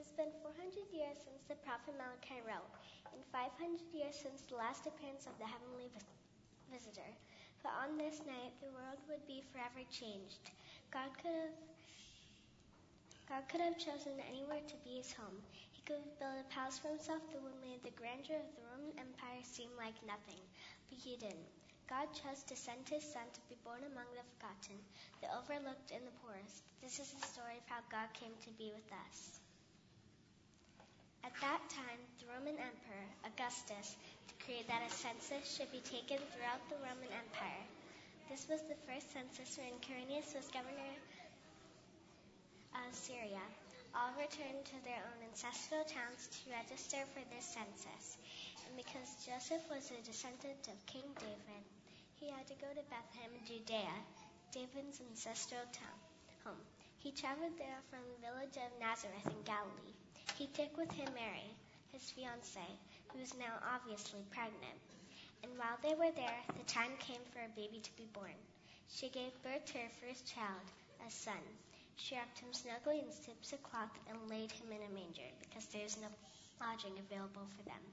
It's been 400 years since the prophet Malachi wrote, and 500 years since the last appearance of the heavenly vis- visitor. But on this night, the world would be forever changed. God could have God could have chosen anywhere to be his home. He could have built a palace for himself that would make the grandeur of the Roman Empire seem like nothing. But he didn't. God chose to send his son to be born among the forgotten, the overlooked, and the poorest. This is the story of how God came to be with us. At that time, the Roman Emperor, Augustus, decreed that a census should be taken throughout the Roman Empire. This was the first census when Quirinius was governor of Syria. All returned to their own ancestral towns to register for this census. And because Joseph was a descendant of King David, he had to go to Bethlehem in Judea, David's ancestral town, home. He traveled there from the village of Nazareth in Galilee. He took with him Mary, his fiancée, who was now obviously pregnant. And while they were there, the time came for a baby to be born. She gave birth to her first child, a son. She wrapped him snugly in strips of cloth and laid him in a manger because there was no lodging available for them.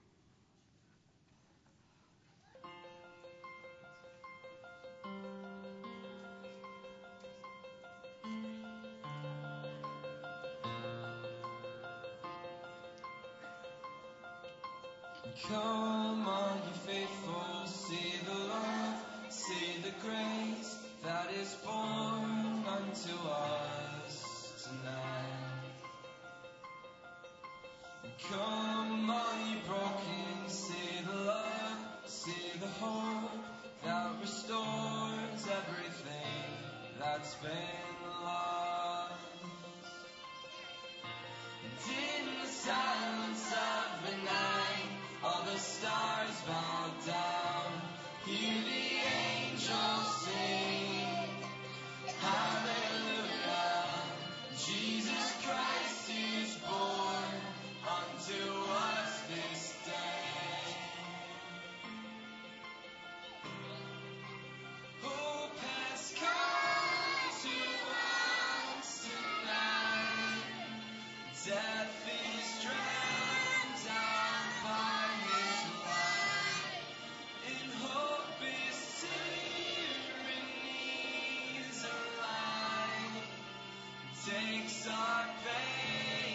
Come on, you faithful, see the love, see the grace that is born unto us tonight. Come on, you broken, see the love, see the hope that restores everything that's been lost. And in Takes our pain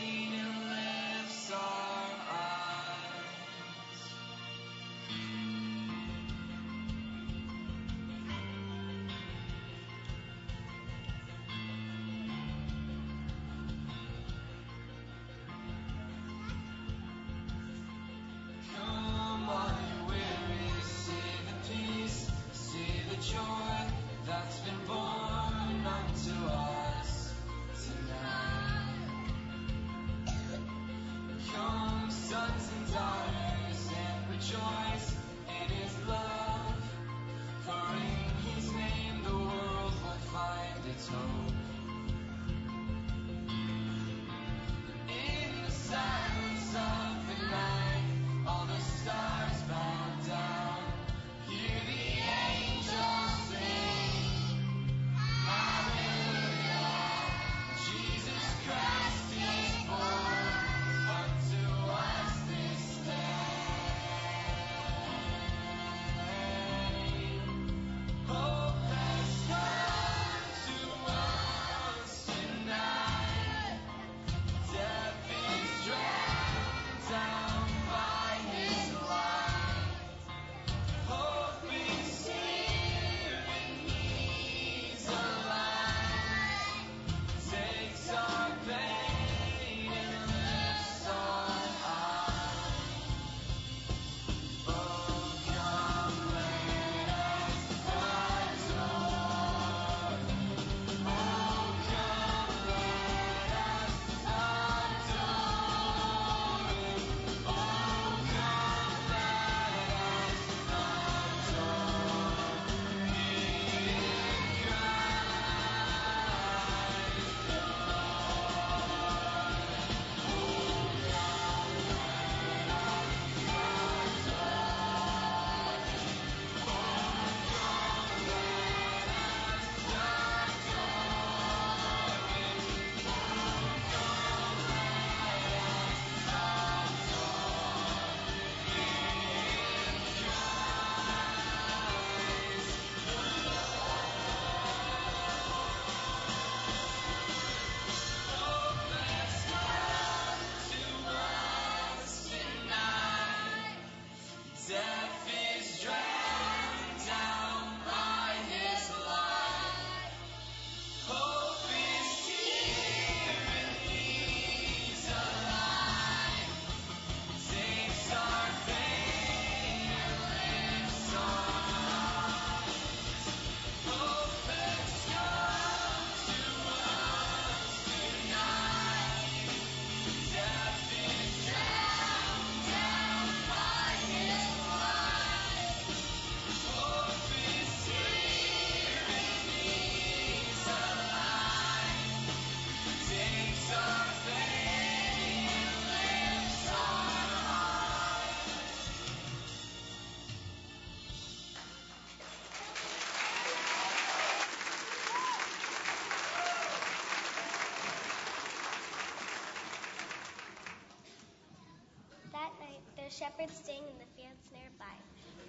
shepherds staying in the fields nearby,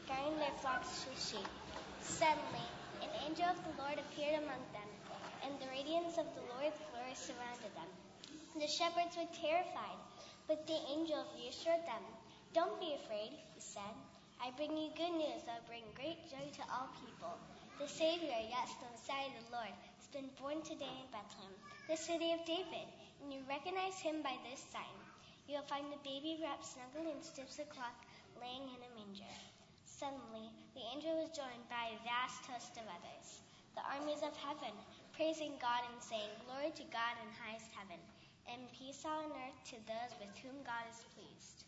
guarding their flocks of sheep. Suddenly, an angel of the Lord appeared among them, and the radiance of the Lord's glory surrounded them. The shepherds were terrified, but the angel reassured them. Don't be afraid, he said. I bring you good news that will bring great joy to all people. The Savior, yes, the Messiah, of the Lord, has been born today in Bethlehem, the city of David, and you recognize him by this sign. You will find the baby wrapped snugly in strips of cloth, laying in a manger. Suddenly, the angel was joined by a vast host of others, the armies of heaven, praising God and saying, Glory to God in highest heaven, and peace on earth to those with whom God is pleased.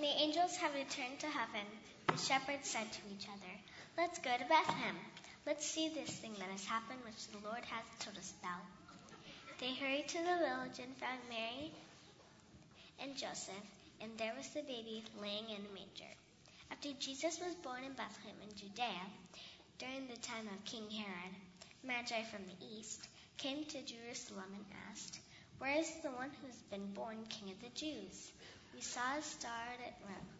When the angels had returned to heaven, the shepherds said to each other, Let's go to Bethlehem. Let's see this thing that has happened which the Lord has told us about. They hurried to the village and found Mary and Joseph, and there was the baby laying in a manger. After Jesus was born in Bethlehem in Judea, during the time of King Herod, Magi from the east came to Jerusalem and asked, Where is the one who's been born King of the Jews? We saw a star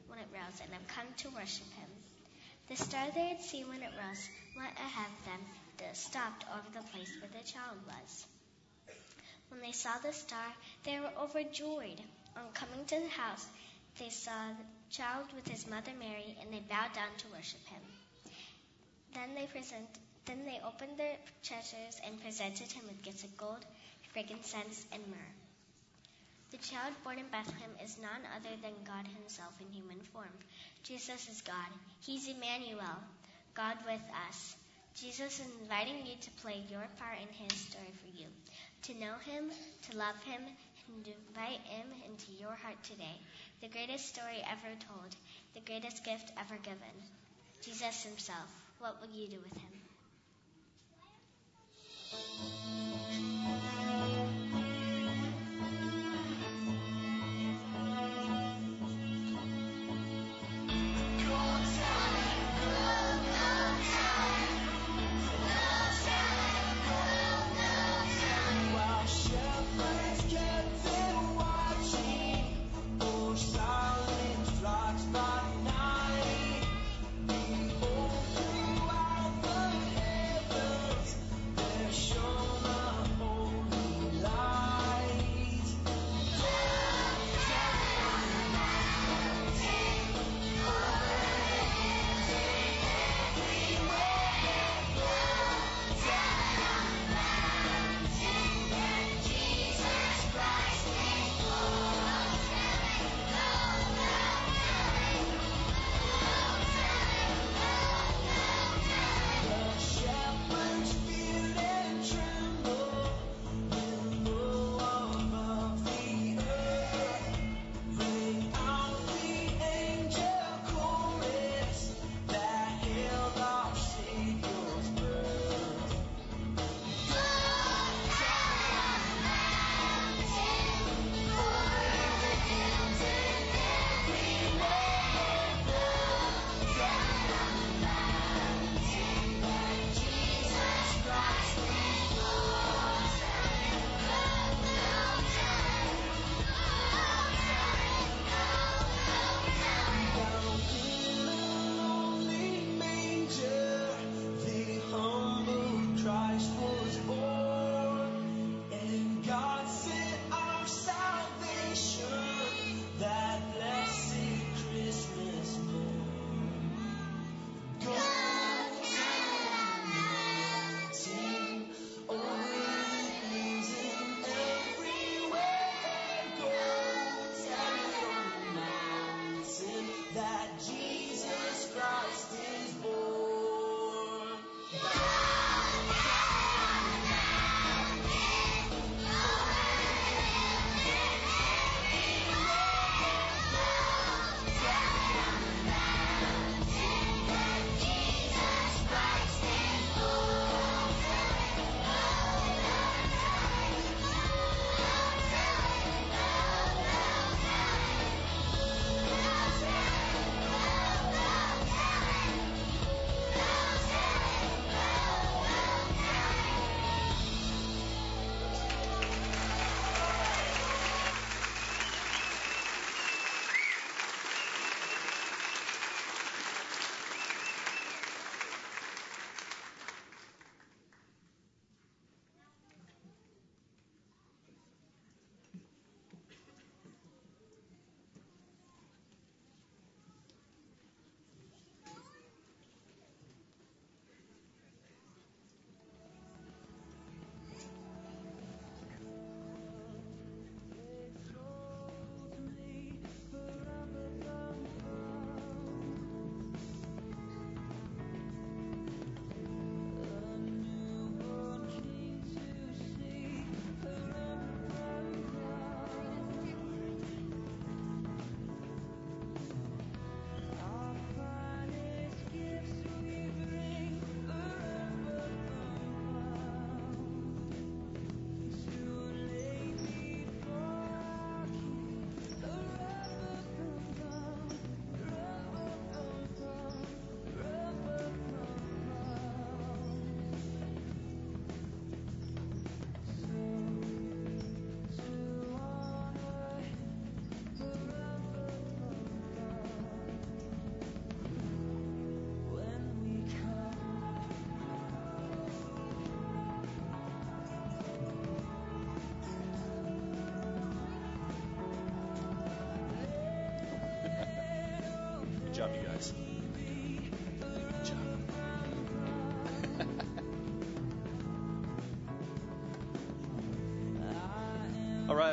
when it rose and have come to worship him. The star they had seen when it rose went ahead of them, and stopped over the place where the child was. When they saw the star, they were overjoyed. On coming to the house, they saw the child with his mother Mary, and they bowed down to worship him. Then they present, then they opened their treasures and presented him with gifts of gold, frankincense, and myrrh. The child born in Bethlehem is none other than God Himself in human form. Jesus is God. He's Emmanuel, God with us. Jesus is inviting you to play your part in His story for you, to know Him, to love Him, and invite Him into your heart today. The greatest story ever told, the greatest gift ever given. Jesus Himself. What will you do with Him?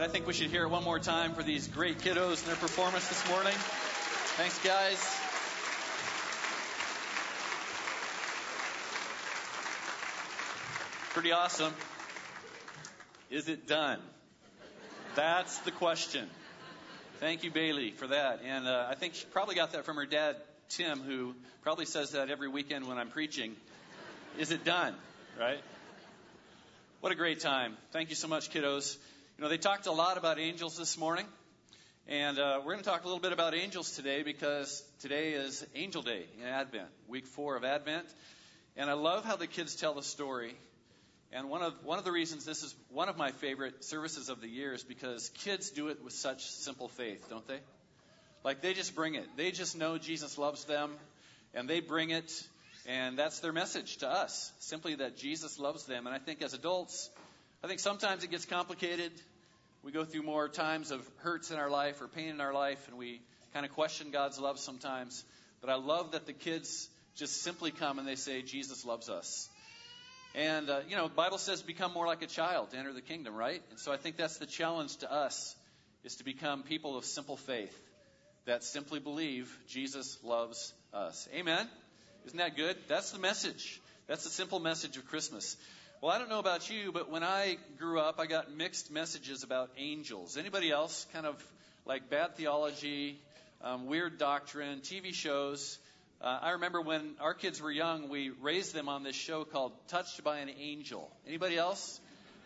I think we should hear it one more time for these great kiddos and their performance this morning. Thanks, guys. Pretty awesome. Is it done? That's the question. Thank you, Bailey, for that. And uh, I think she probably got that from her dad, Tim, who probably says that every weekend when I'm preaching. Is it done? Right? What a great time. Thank you so much, kiddos. You know, they talked a lot about angels this morning. And uh, we're going to talk a little bit about angels today because today is Angel Day in Advent, week four of Advent. And I love how the kids tell the story and one of, one of the reasons this is one of my favorite services of the year is because kids do it with such simple faith, don't they? Like they just bring it. They just know Jesus loves them and they bring it. And that's their message to us simply that Jesus loves them. And I think as adults, I think sometimes it gets complicated. We go through more times of hurts in our life or pain in our life, and we kind of question God's love sometimes. But I love that the kids just simply come and they say, Jesus loves us. And, uh, you know, the Bible says become more like a child to enter the kingdom, right? And so I think that's the challenge to us, is to become people of simple faith that simply believe Jesus loves us. Amen? Isn't that good? That's the message. That's the simple message of Christmas. Well, I don't know about you, but when I grew up, I got mixed messages about angels. Anybody else? Kind of like bad theology, um, weird doctrine, TV shows. Uh, I remember when our kids were young, we raised them on this show called Touched by an Angel. Anybody else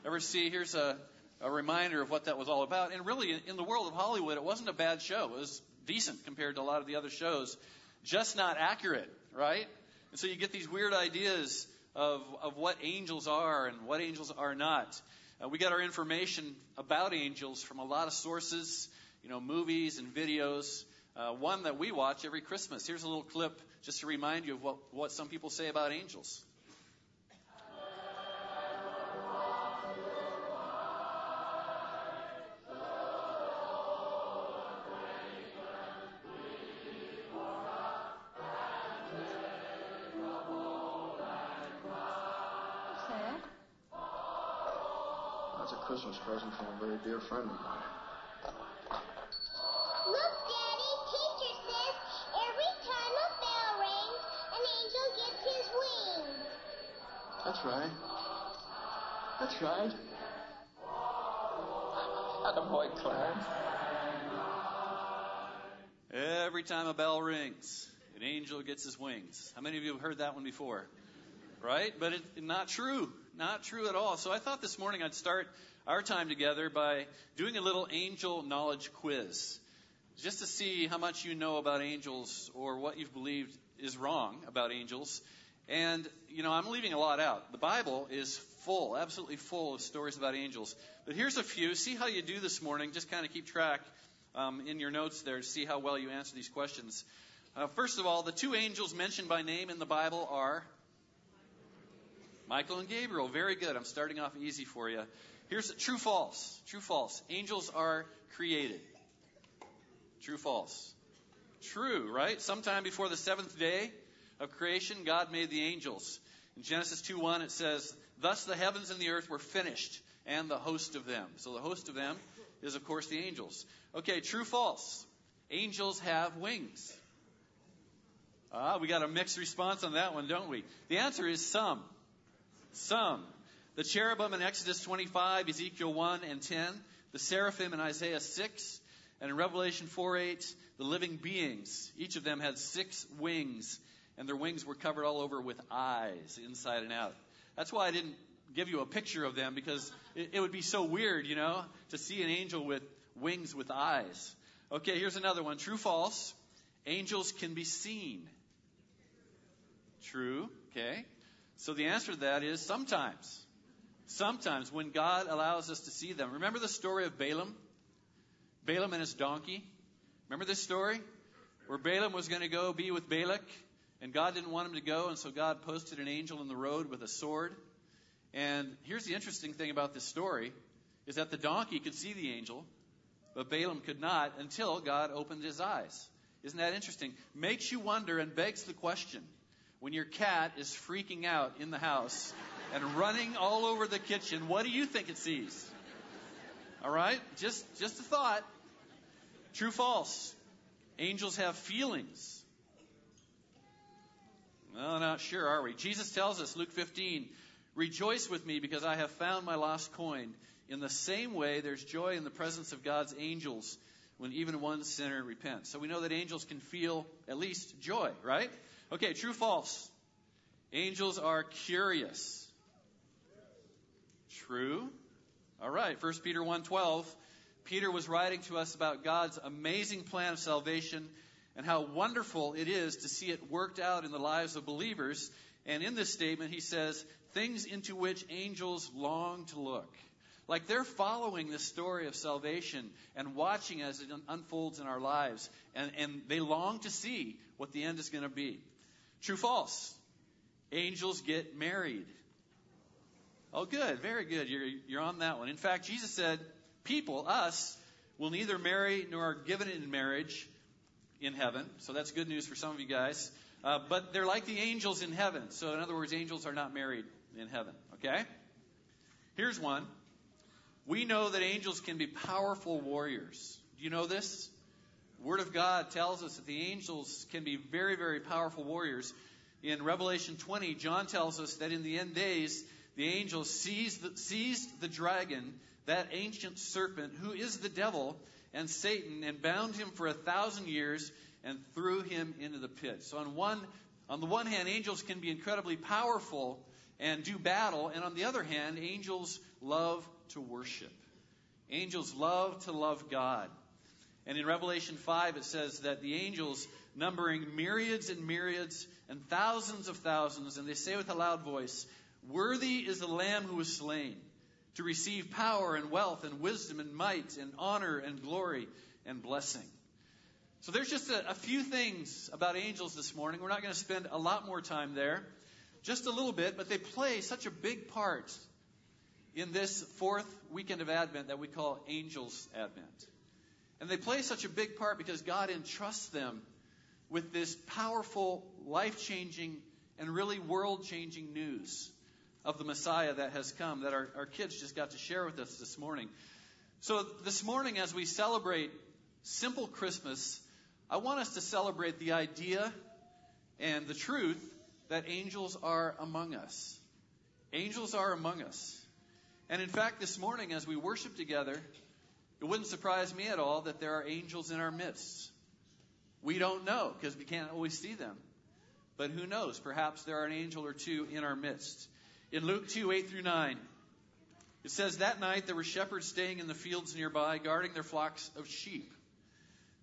ever see? Here's a, a reminder of what that was all about. And really, in the world of Hollywood, it wasn't a bad show. It was decent compared to a lot of the other shows, just not accurate, right? And so you get these weird ideas of, of what angels are and what angels are not. Uh, we got our information about angels from a lot of sources, you know, movies and videos uh, one that we watch every Christmas. Here's a little clip just to remind you of what, what some people say about angels. From a very dear friend of mine. That's right. That's right. boy, Clarence. Every time a bell rings, an angel gets his wings. How many of you have heard that one before? Right? But it's not true. Not true at all. So I thought this morning I'd start our time together by doing a little angel knowledge quiz. Just to see how much you know about angels or what you've believed is wrong about angels. And, you know, I'm leaving a lot out. The Bible is full, absolutely full of stories about angels. But here's a few. See how you do this morning. Just kind of keep track um, in your notes there to see how well you answer these questions. Uh, first of all, the two angels mentioned by name in the Bible are Michael and Gabriel. Very good. I'm starting off easy for you. Here's true false. True false. Angels are created. True false. True, right? Sometime before the seventh day, of creation, God made the angels. In Genesis 2:1 it says, "Thus the heavens and the earth were finished, and the host of them." So the host of them is of course the angels. Okay, true false. Angels have wings. Ah, we got a mixed response on that one, don't we? The answer is some. Some. The cherubim in Exodus 25, Ezekiel 1 and 10, the seraphim in Isaiah 6, and in Revelation 4:8, the living beings. Each of them had six wings and their wings were covered all over with eyes, inside and out. That's why I didn't give you a picture of them because it, it would be so weird, you know, to see an angel with wings with eyes. Okay, here's another one. True, false. Angels can be seen. True, okay. So the answer to that is sometimes. Sometimes when God allows us to see them. Remember the story of Balaam? Balaam and his donkey? Remember this story? Where Balaam was going to go be with Balak and God didn't want him to go, and so God posted an angel in the road with a sword. And here's the interesting thing about this story is that the donkey could see the angel, but Balaam could not until God opened his eyes. Isn't that interesting? Makes you wonder and begs the question when your cat is freaking out in the house and running all over the kitchen, what do you think it sees? All right? Just just a thought. True false. Angels have feelings. Well, not sure, are we? Jesus tells us, Luke 15, rejoice with me because I have found my lost coin. In the same way, there's joy in the presence of God's angels when even one sinner repents. So we know that angels can feel at least joy, right? Okay, true false. Angels are curious. True. All right, 1 Peter 1:12. Peter was writing to us about God's amazing plan of salvation and how wonderful it is to see it worked out in the lives of believers. And in this statement, he says, things into which angels long to look. Like they're following this story of salvation and watching as it unfolds in our lives. And, and they long to see what the end is going to be. True, false. Angels get married. Oh, good. Very good. You're, you're on that one. In fact, Jesus said, people, us, will neither marry nor are given in marriage in heaven. So that's good news for some of you guys. Uh, but they're like the angels in heaven. So, in other words, angels are not married in heaven. Okay? Here's one. We know that angels can be powerful warriors. Do you know this? Word of God tells us that the angels can be very, very powerful warriors. In Revelation 20, John tells us that in the end days, the angels seized the, seized the dragon, that ancient serpent, who is the devil and Satan, and bound him for a thousand years and threw him into the pit. So on one, on the one hand, angels can be incredibly powerful and do battle, and on the other hand, angels love to worship. Angels love to love God. And in Revelation 5, it says that the angels, numbering myriads and myriads and thousands of thousands, and they say with a loud voice, Worthy is the Lamb who was slain to receive power and wealth and wisdom and might and honor and glory and blessing. So there's just a, a few things about angels this morning. We're not going to spend a lot more time there, just a little bit, but they play such a big part in this fourth weekend of Advent that we call Angels Advent. And they play such a big part because God entrusts them with this powerful, life changing, and really world changing news of the Messiah that has come that our, our kids just got to share with us this morning. So, this morning, as we celebrate simple Christmas, I want us to celebrate the idea and the truth that angels are among us. Angels are among us. And in fact, this morning, as we worship together, it wouldn't surprise me at all that there are angels in our midst. We don't know because we can't always see them. But who knows? Perhaps there are an angel or two in our midst. In Luke 2 8 through 9, it says, That night there were shepherds staying in the fields nearby, guarding their flocks of sheep.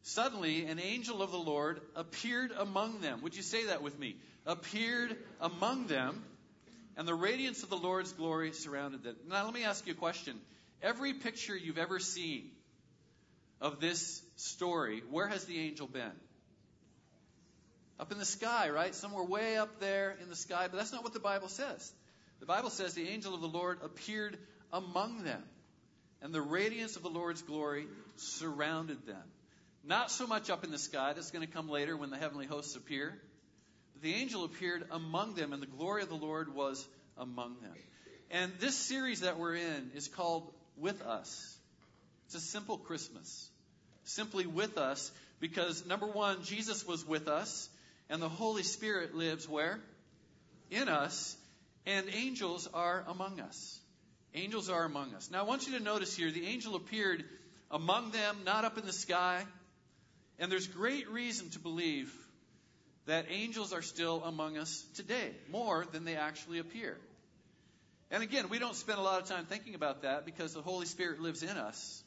Suddenly, an angel of the Lord appeared among them. Would you say that with me? Appeared among them and the radiance of the Lord's glory surrounded them. Now, let me ask you a question. Every picture you've ever seen of this story, where has the angel been? Up in the sky, right? Somewhere way up there in the sky, but that's not what the Bible says. The Bible says the angel of the Lord appeared among them, and the radiance of the Lord's glory surrounded them. Not so much up in the sky, that's going to come later when the heavenly hosts appear But the angel appeared among them, and the glory of the Lord was among them. And this series that we're in is called With Us. It's a simple Christmas. Simply with us, because number one, Jesus was with us, and the Holy Spirit lives where? In us, and angels are among us. Angels are among us. Now, I want you to notice here the angel appeared among them, not up in the sky. And there's great reason to believe that angels are still among us today, more than they actually appear. And again, we don't spend a lot of time thinking about that because the Holy Spirit lives in us.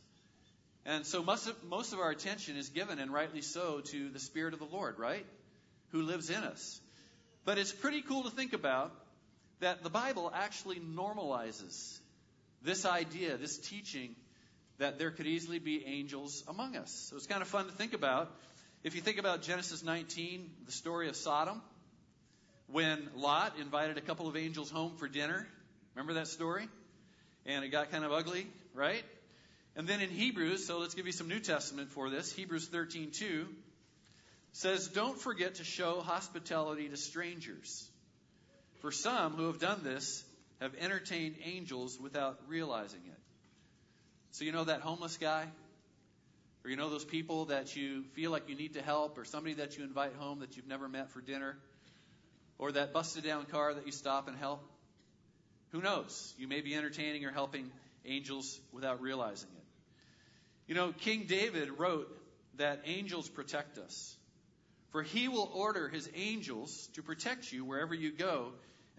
And so most of, most of our attention is given, and rightly so, to the Spirit of the Lord, right? Who lives in us. But it's pretty cool to think about that the Bible actually normalizes this idea, this teaching, that there could easily be angels among us. So it's kind of fun to think about. If you think about Genesis 19, the story of Sodom, when Lot invited a couple of angels home for dinner, remember that story? And it got kind of ugly, right? And then in Hebrews, so let's give you some New Testament for this. Hebrews 13:2. says, Don't forget to show hospitality to strangers. For some who have done this have entertained angels without realizing it. So, you know that homeless guy? Or you know those people that you feel like you need to help, or somebody that you invite home that you've never met for dinner? Or that busted down car that you stop and help? Who knows? You may be entertaining or helping angels without realizing it. You know, King David wrote that angels protect us. For he will order his angels to protect you wherever you go,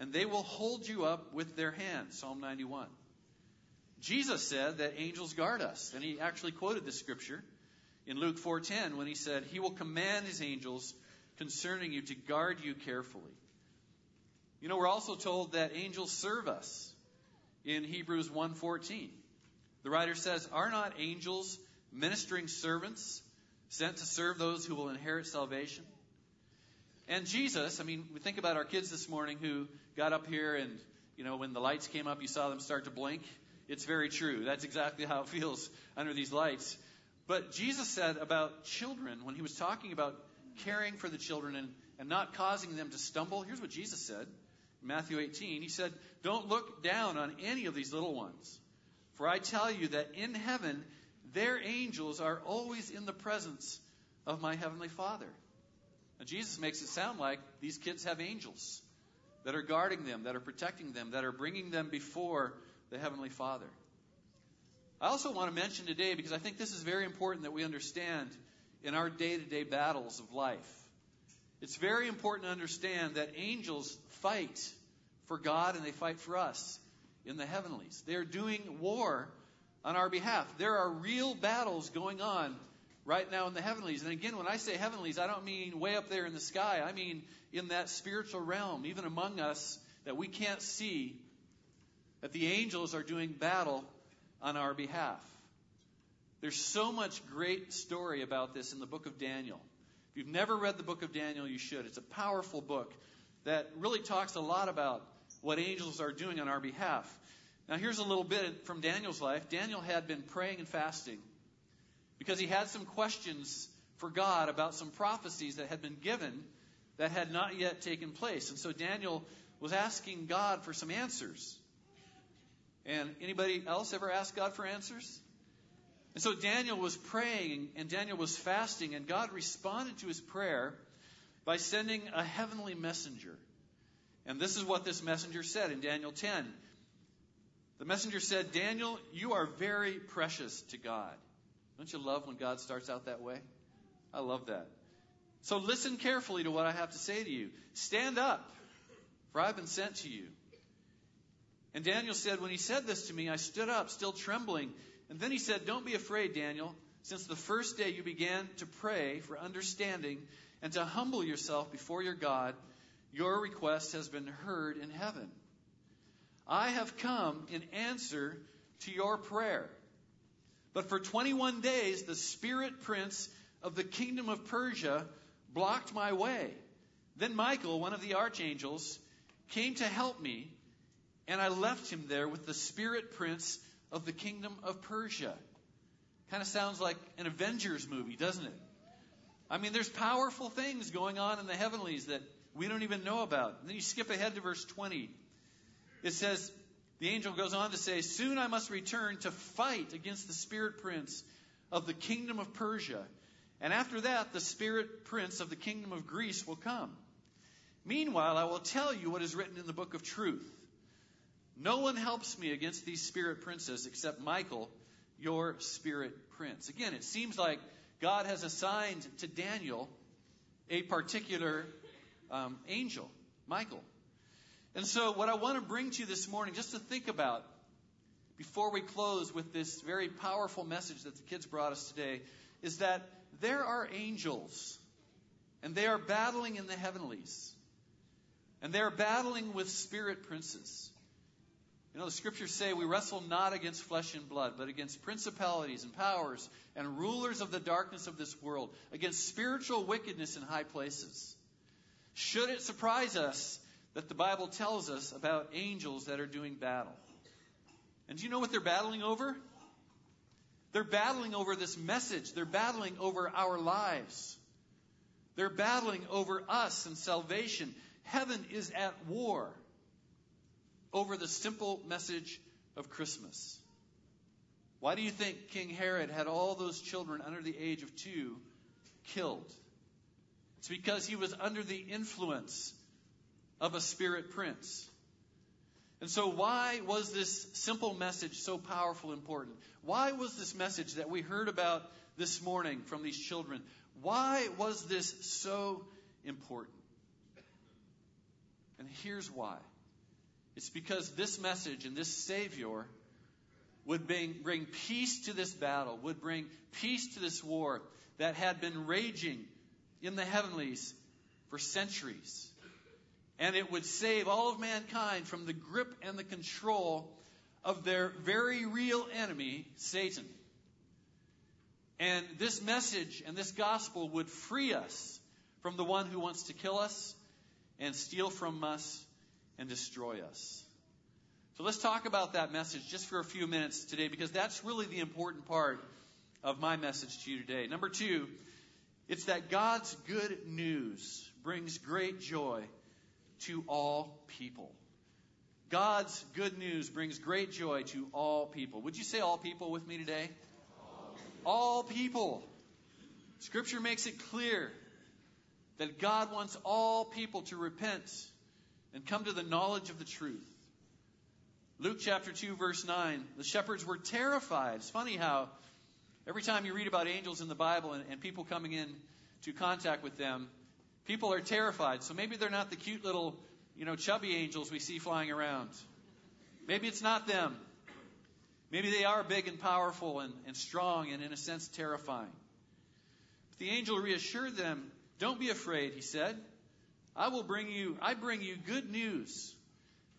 and they will hold you up with their hands. Psalm 91. Jesus said that angels guard us, and he actually quoted this scripture in Luke 4:10 when he said, "He will command his angels concerning you to guard you carefully." You know, we're also told that angels serve us in Hebrews 1:14. The writer says, "Are not angels ministering servants sent to serve those who will inherit salvation?" And Jesus, I mean, we think about our kids this morning who got up here and, you know, when the lights came up, you saw them start to blink. It's very true. That's exactly how it feels under these lights. But Jesus said about children, when he was talking about caring for the children and, and not causing them to stumble, here's what Jesus said in Matthew 18. He said, Don't look down on any of these little ones, for I tell you that in heaven, their angels are always in the presence of my heavenly Father. Now, Jesus makes it sound like these kids have angels that are guarding them, that are protecting them, that are bringing them before the Heavenly Father. I also want to mention today, because I think this is very important that we understand in our day to day battles of life. It's very important to understand that angels fight for God and they fight for us in the heavenlies. They're doing war on our behalf. There are real battles going on right now in the heavenlies. And again, when I say heavenlies, I don't mean way up there in the sky. I mean in that spiritual realm, even among us that we can't see that the angels are doing battle on our behalf. There's so much great story about this in the book of Daniel. If you've never read the book of Daniel, you should. It's a powerful book that really talks a lot about what angels are doing on our behalf. Now, here's a little bit from Daniel's life. Daniel had been praying and fasting because he had some questions for God about some prophecies that had been given that had not yet taken place. And so Daniel was asking God for some answers. And anybody else ever ask God for answers? And so Daniel was praying and Daniel was fasting, and God responded to his prayer by sending a heavenly messenger. And this is what this messenger said in Daniel 10. The messenger said, Daniel, you are very precious to God. Don't you love when God starts out that way? I love that. So listen carefully to what I have to say to you. Stand up, for I've been sent to you. And Daniel said, When he said this to me, I stood up, still trembling. And then he said, Don't be afraid, Daniel. Since the first day you began to pray for understanding and to humble yourself before your God, your request has been heard in heaven. I have come in answer to your prayer. But for 21 days, the spirit prince of the kingdom of Persia blocked my way. Then Michael, one of the archangels, came to help me and I left him there with the spirit prince of the kingdom of Persia. Kind of sounds like an Avengers movie, doesn't it? I mean, there's powerful things going on in the heavenlies that we don't even know about. And then you skip ahead to verse 20. It says, the angel goes on to say, Soon I must return to fight against the spirit prince of the kingdom of Persia. And after that, the spirit prince of the kingdom of Greece will come. Meanwhile, I will tell you what is written in the book of truth. No one helps me against these spirit princes except Michael, your spirit prince. Again, it seems like God has assigned to Daniel a particular um, angel, Michael. And so, what I want to bring to you this morning, just to think about before we close with this very powerful message that the kids brought us today, is that there are angels, and they are battling in the heavenlies, and they are battling with spirit princes. You know, the scriptures say we wrestle not against flesh and blood, but against principalities and powers and rulers of the darkness of this world, against spiritual wickedness in high places. Should it surprise us that the Bible tells us about angels that are doing battle? And do you know what they're battling over? They're battling over this message. They're battling over our lives. They're battling over us and salvation. Heaven is at war over the simple message of Christmas. Why do you think King Herod had all those children under the age of two killed? It's because he was under the influence of a spirit prince. And so, why was this simple message so powerful important? Why was this message that we heard about this morning from these children, why was this so important? And here's why it's because this message and this Savior would bring, bring peace to this battle, would bring peace to this war that had been raging in the heavenlies for centuries. And it would save all of mankind from the grip and the control of their very real enemy, Satan. And this message and this gospel would free us from the one who wants to kill us and steal from us and destroy us. So let's talk about that message just for a few minutes today because that's really the important part of my message to you today. Number two, it's that God's good news brings great joy to all people. God's good news brings great joy to all people. Would you say all people with me today? All people. Scripture makes it clear that God wants all people to repent and come to the knowledge of the truth. Luke chapter 2, verse 9, the shepherds were terrified. It's funny how every time you read about angels in the Bible and, and people coming in to contact with them, people are terrified. So maybe they're not the cute little, you know, chubby angels we see flying around. Maybe it's not them. Maybe they are big and powerful and, and strong and, in a sense, terrifying. But the angel reassured them, Don't be afraid, he said. I will bring you, I bring you good news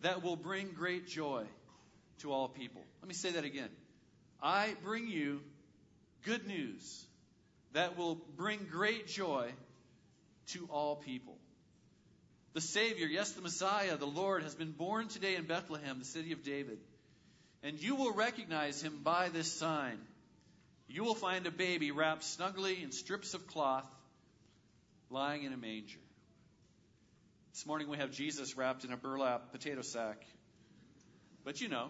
that will bring great joy to all people. Let me say that again. I bring you good news that will bring great joy to all people. The Savior, yes, the Messiah, the Lord, has been born today in Bethlehem, the city of David. And you will recognize him by this sign. You will find a baby wrapped snugly in strips of cloth, lying in a manger. This morning we have Jesus wrapped in a burlap potato sack. But you know,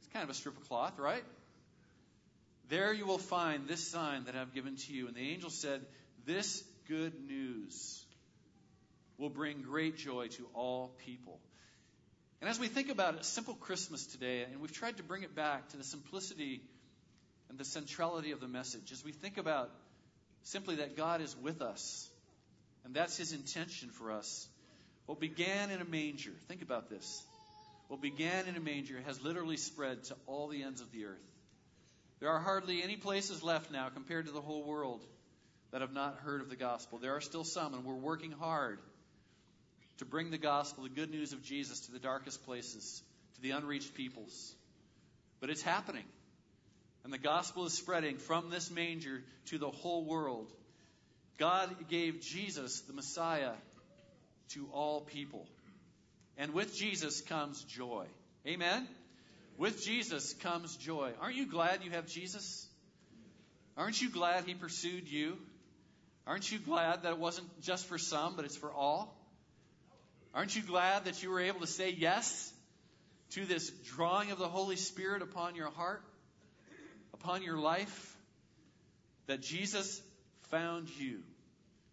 it's kind of a strip of cloth, right? There you will find this sign that I've given to you. And the angel said, This good news will bring great joy to all people. And as we think about a simple Christmas today, and we've tried to bring it back to the simplicity and the centrality of the message, as we think about simply that God is with us, and that's His intention for us. What began in a manger, think about this. What began in a manger has literally spread to all the ends of the earth. There are hardly any places left now compared to the whole world that have not heard of the gospel. There are still some, and we're working hard to bring the gospel, the good news of Jesus, to the darkest places, to the unreached peoples. But it's happening. And the gospel is spreading from this manger to the whole world. God gave Jesus, the Messiah, to all people. And with Jesus comes joy. Amen? With Jesus comes joy. Aren't you glad you have Jesus? Aren't you glad he pursued you? Aren't you glad that it wasn't just for some, but it's for all? Aren't you glad that you were able to say yes to this drawing of the Holy Spirit upon your heart, upon your life? That Jesus found you.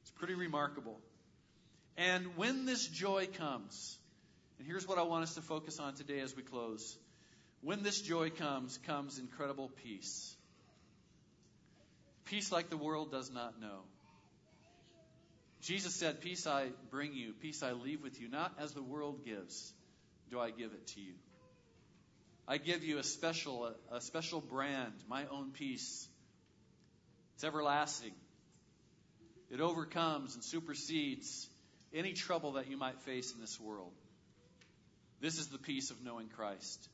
It's pretty remarkable. And when this joy comes, and here's what I want us to focus on today as we close. When this joy comes, comes incredible peace. Peace like the world does not know. Jesus said, Peace I bring you, peace I leave with you, not as the world gives, do I give it to you. I give you a special, a, special brand, my own peace. It's everlasting. It overcomes and supersedes any trouble that you might face in this world. This is the peace of knowing Christ.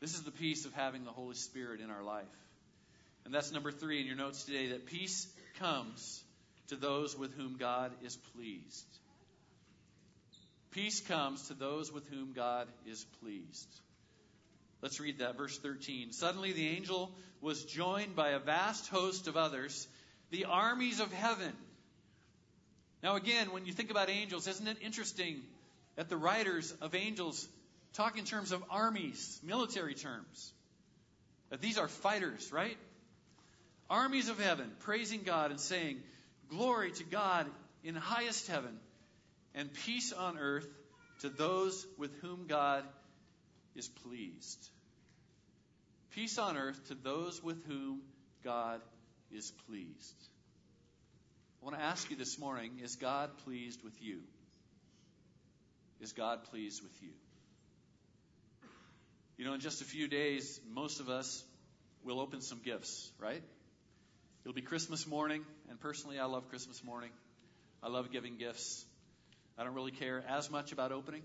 This is the peace of having the Holy Spirit in our life. And that's number three in your notes today that peace comes to those with whom God is pleased. Peace comes to those with whom God is pleased. Let's read that, verse 13. Suddenly the angel was joined by a vast host of others, the armies of heaven, Now, again, when you think about angels, isn't it interesting that the writers of angels talk in terms of armies, military terms? That these are fighters, right? Armies of heaven praising God and saying, Glory to God in highest heaven, and peace on earth to those with whom God is pleased. Peace on earth to those with whom God is pleased. I want to ask you this morning is God pleased with you? Is God pleased with you? You know, in just a few days, most of us will open some gifts, right? It'll be Christmas morning, and personally, I love Christmas morning. I love giving gifts. I don't really care as much about opening.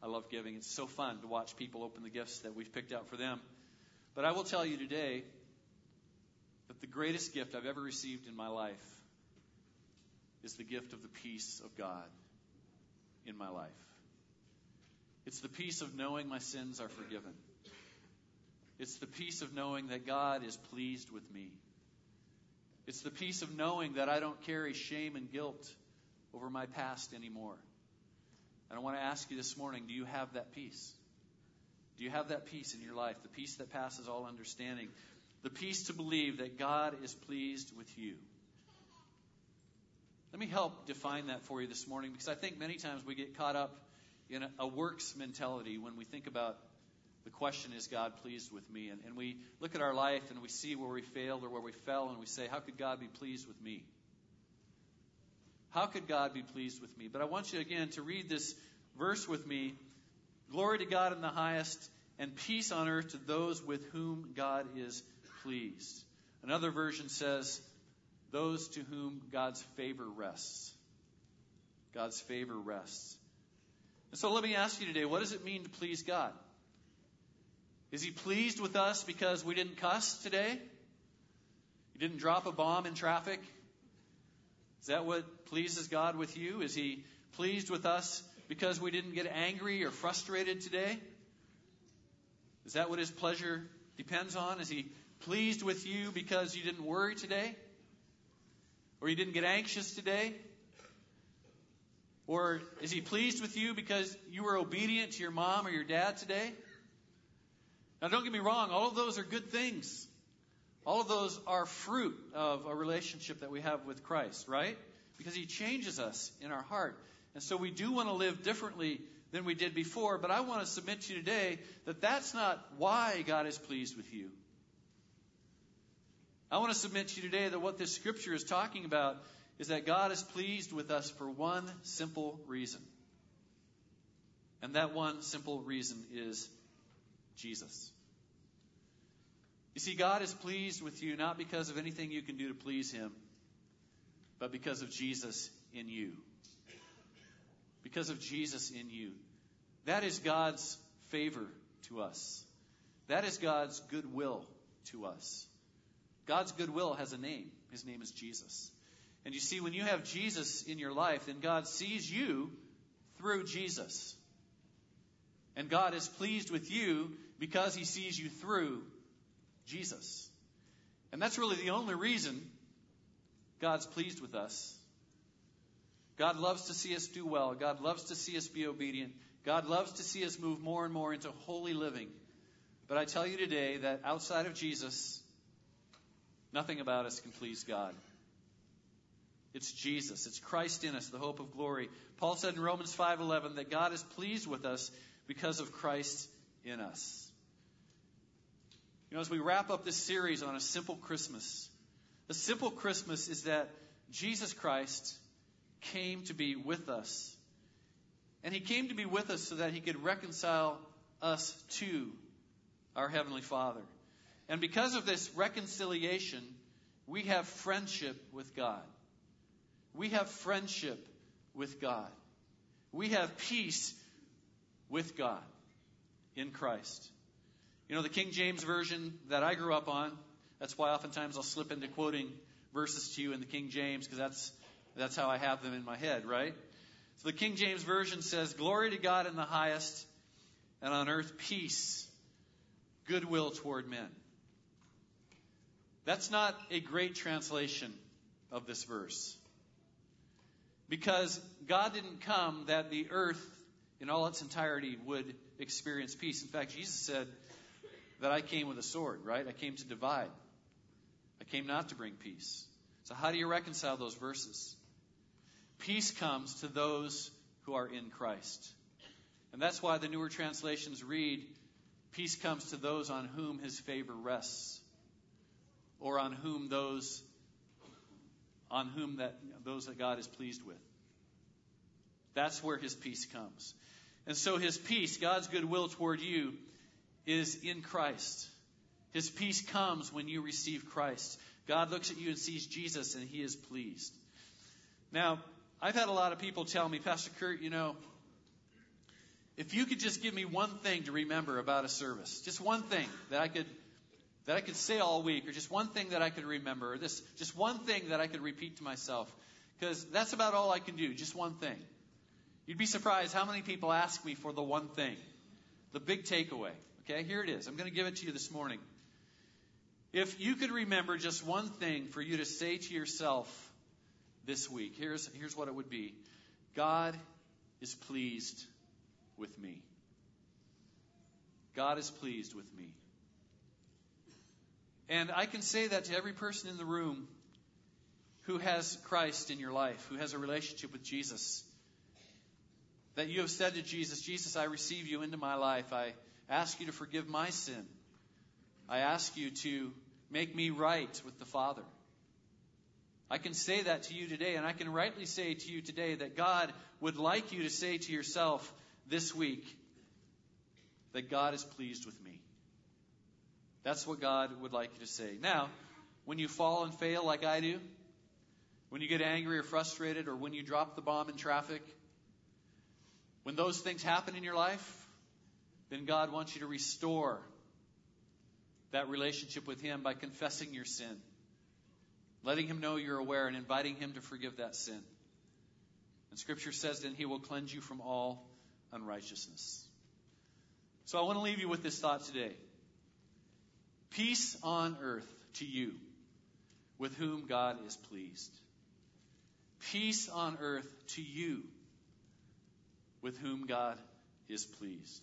I love giving. It's so fun to watch people open the gifts that we've picked out for them. But I will tell you today that the greatest gift I've ever received in my life is the gift of the peace of God in my life. It's the peace of knowing my sins are forgiven. It's the peace of knowing that God is pleased with me. It's the peace of knowing that I don't carry shame and guilt over my past anymore. And I want to ask you this morning do you have that peace? Do you have that peace in your life? The peace that passes all understanding. The peace to believe that God is pleased with you. Let me help define that for you this morning because I think many times we get caught up in a, works mentality when we think about the question, is God pleased with me? And, and we look at our life and we see where we failed or where we fell and we say, how could God be pleased with me? How could God be pleased with me? But I want you again to read this verse with me. Glory to God in the highest, and peace on earth to those with whom God is pleased. Another version says, those to whom God's favor rests. God's favor rests. And so let me ask you today, what does it mean to please God? Is he pleased with us because we didn't cuss today? You didn't drop a bomb in traffic? Is that what pleases God with you? Is he pleased with us because we didn't get angry or frustrated today? Is that what his pleasure depends on? Is he pleased with you because you didn't worry today? Or you didn't get anxious today? Or is he pleased with you because you were obedient to your mom or your dad today? Now, don't get me wrong, all of those are good things. All of those are fruit of a relationship that we have with Christ, right? Because he changes us in our heart. And so we do want to live differently than we did before, but I want to submit to you today that that's not why God is pleased with you. I want to submit to you today that what this scripture is talking about is that God is pleased with us for one simple reason. And that one simple reason is Jesus. You see, God is pleased with you not because of anything you can do to please Him, but because of Jesus in you. Because of Jesus in you. That is God's favor to us. That is God's goodwill to us. God's goodwill has a name. His name is Jesus. And you see, when you have Jesus in your life, then God sees you through Jesus. And God is pleased with you because he sees you through Jesus. And that's really the only reason God's pleased with us. God loves to see us do well. God loves to see us be obedient. God loves to see us move more and more into holy living. But I tell you today that outside of Jesus, nothing about us can please God. It's Jesus. It's Christ in us, the hope of glory. Paul said in Romans 5:11 that God is pleased with us because of Christ in us. You know, as we wrap up this series on a simple Christmas, a simple Christmas is that Jesus Christ came to be with us. And he came to be with us so that he could reconcile us to our Heavenly Father. And because of this reconciliation, we have friendship with God. We have friendship with God. We have peace with God in Christ. You know, the King James Version that I grew up on, that's why oftentimes I'll slip into quoting verses to you in the King James, because that's, that's how I have them in my head, right? So the King James Version says, Glory to God in the highest, and on earth peace, goodwill toward men. That's not a great translation of this verse. Because God didn't come that the earth in all its entirety would experience peace. In fact, Jesus said that I came with a sword, right? I came to divide. I came not to bring peace. So, how do you reconcile those verses? Peace comes to those who are in Christ. And that's why the newer translations read, Peace comes to those on whom his favor rests, or on whom those on whom that those that God is pleased with. That's where his peace comes. And so his peace, God's goodwill toward you, is in Christ. His peace comes when you receive Christ. God looks at you and sees Jesus and he is pleased. Now, I've had a lot of people tell me, Pastor Kurt, you know, if you could just give me one thing to remember about a service, just one thing that I could that I could say all week, or just one thing that I could remember, or this just one thing that I could repeat to myself, because that's about all I can do, just one thing. You'd be surprised how many people ask me for the one thing, the big takeaway. Okay, here it is. I'm going to give it to you this morning. If you could remember just one thing for you to say to yourself this week, here's, here's what it would be God is pleased with me. God is pleased with me. And I can say that to every person in the room who has Christ in your life, who has a relationship with Jesus. That you have said to Jesus, Jesus, I receive you into my life. I ask you to forgive my sin. I ask you to make me right with the Father. I can say that to you today, and I can rightly say to you today that God would like you to say to yourself this week that God is pleased with me. That's what God would like you to say. Now, when you fall and fail like I do, when you get angry or frustrated, or when you drop the bomb in traffic, when those things happen in your life, then God wants you to restore that relationship with Him by confessing your sin, letting Him know you're aware, and inviting Him to forgive that sin. And Scripture says then He will cleanse you from all unrighteousness. So I want to leave you with this thought today. Peace on earth to you with whom God is pleased. Peace on earth to you with whom God is pleased.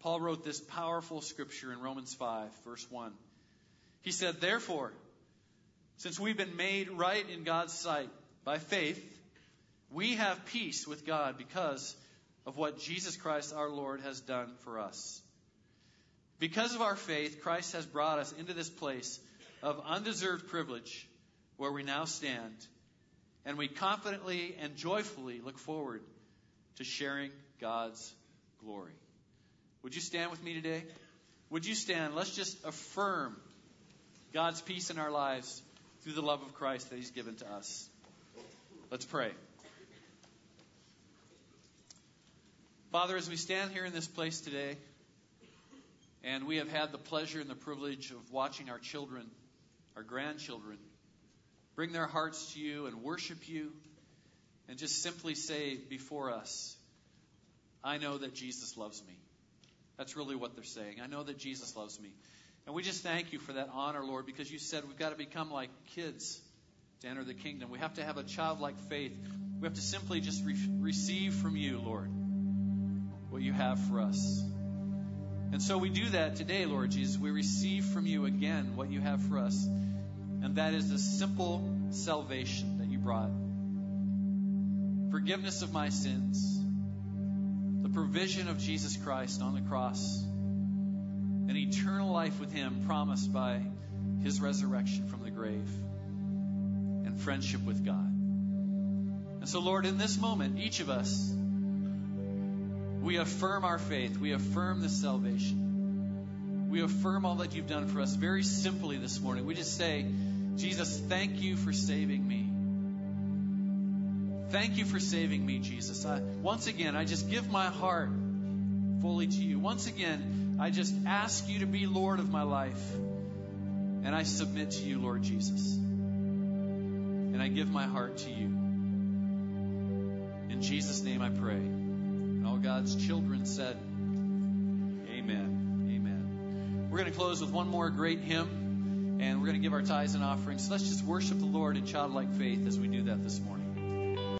Paul wrote this powerful scripture in Romans 5, verse 1. He said, Therefore, since we've been made right in God's sight by faith, we have peace with God because of what Jesus Christ our Lord has done for us. Because of our faith, Christ has brought us into this place of undeserved privilege where we now stand, and we confidently and joyfully look forward to sharing God's glory. Would you stand with me today? Would you stand? Let's just affirm God's peace in our lives through the love of Christ that He's given to us. Let's pray. Father, as we stand here in this place today, and we have had the pleasure and the privilege of watching our children, our grandchildren, bring their hearts to you and worship you and just simply say before us, I know that Jesus loves me. That's really what they're saying. I know that Jesus loves me. And we just thank you for that honor, Lord, because you said we've got to become like kids to enter the kingdom. We have to have a childlike faith. We have to simply just re- receive from you, Lord, what you have for us. And so we do that today, Lord Jesus. We receive from you again what you have for us. And that is the simple salvation that you brought forgiveness of my sins, the provision of Jesus Christ on the cross, and eternal life with Him promised by His resurrection from the grave, and friendship with God. And so, Lord, in this moment, each of us, we affirm our faith. We affirm the salvation. We affirm all that you've done for us very simply this morning. We just say, Jesus, thank you for saving me. Thank you for saving me, Jesus. I, once again, I just give my heart fully to you. Once again, I just ask you to be Lord of my life. And I submit to you, Lord Jesus. And I give my heart to you. In Jesus' name I pray. And all God's children said, Amen. Amen. We're going to close with one more great hymn, and we're going to give our tithes and offerings. So let's just worship the Lord in childlike faith as we do that this morning.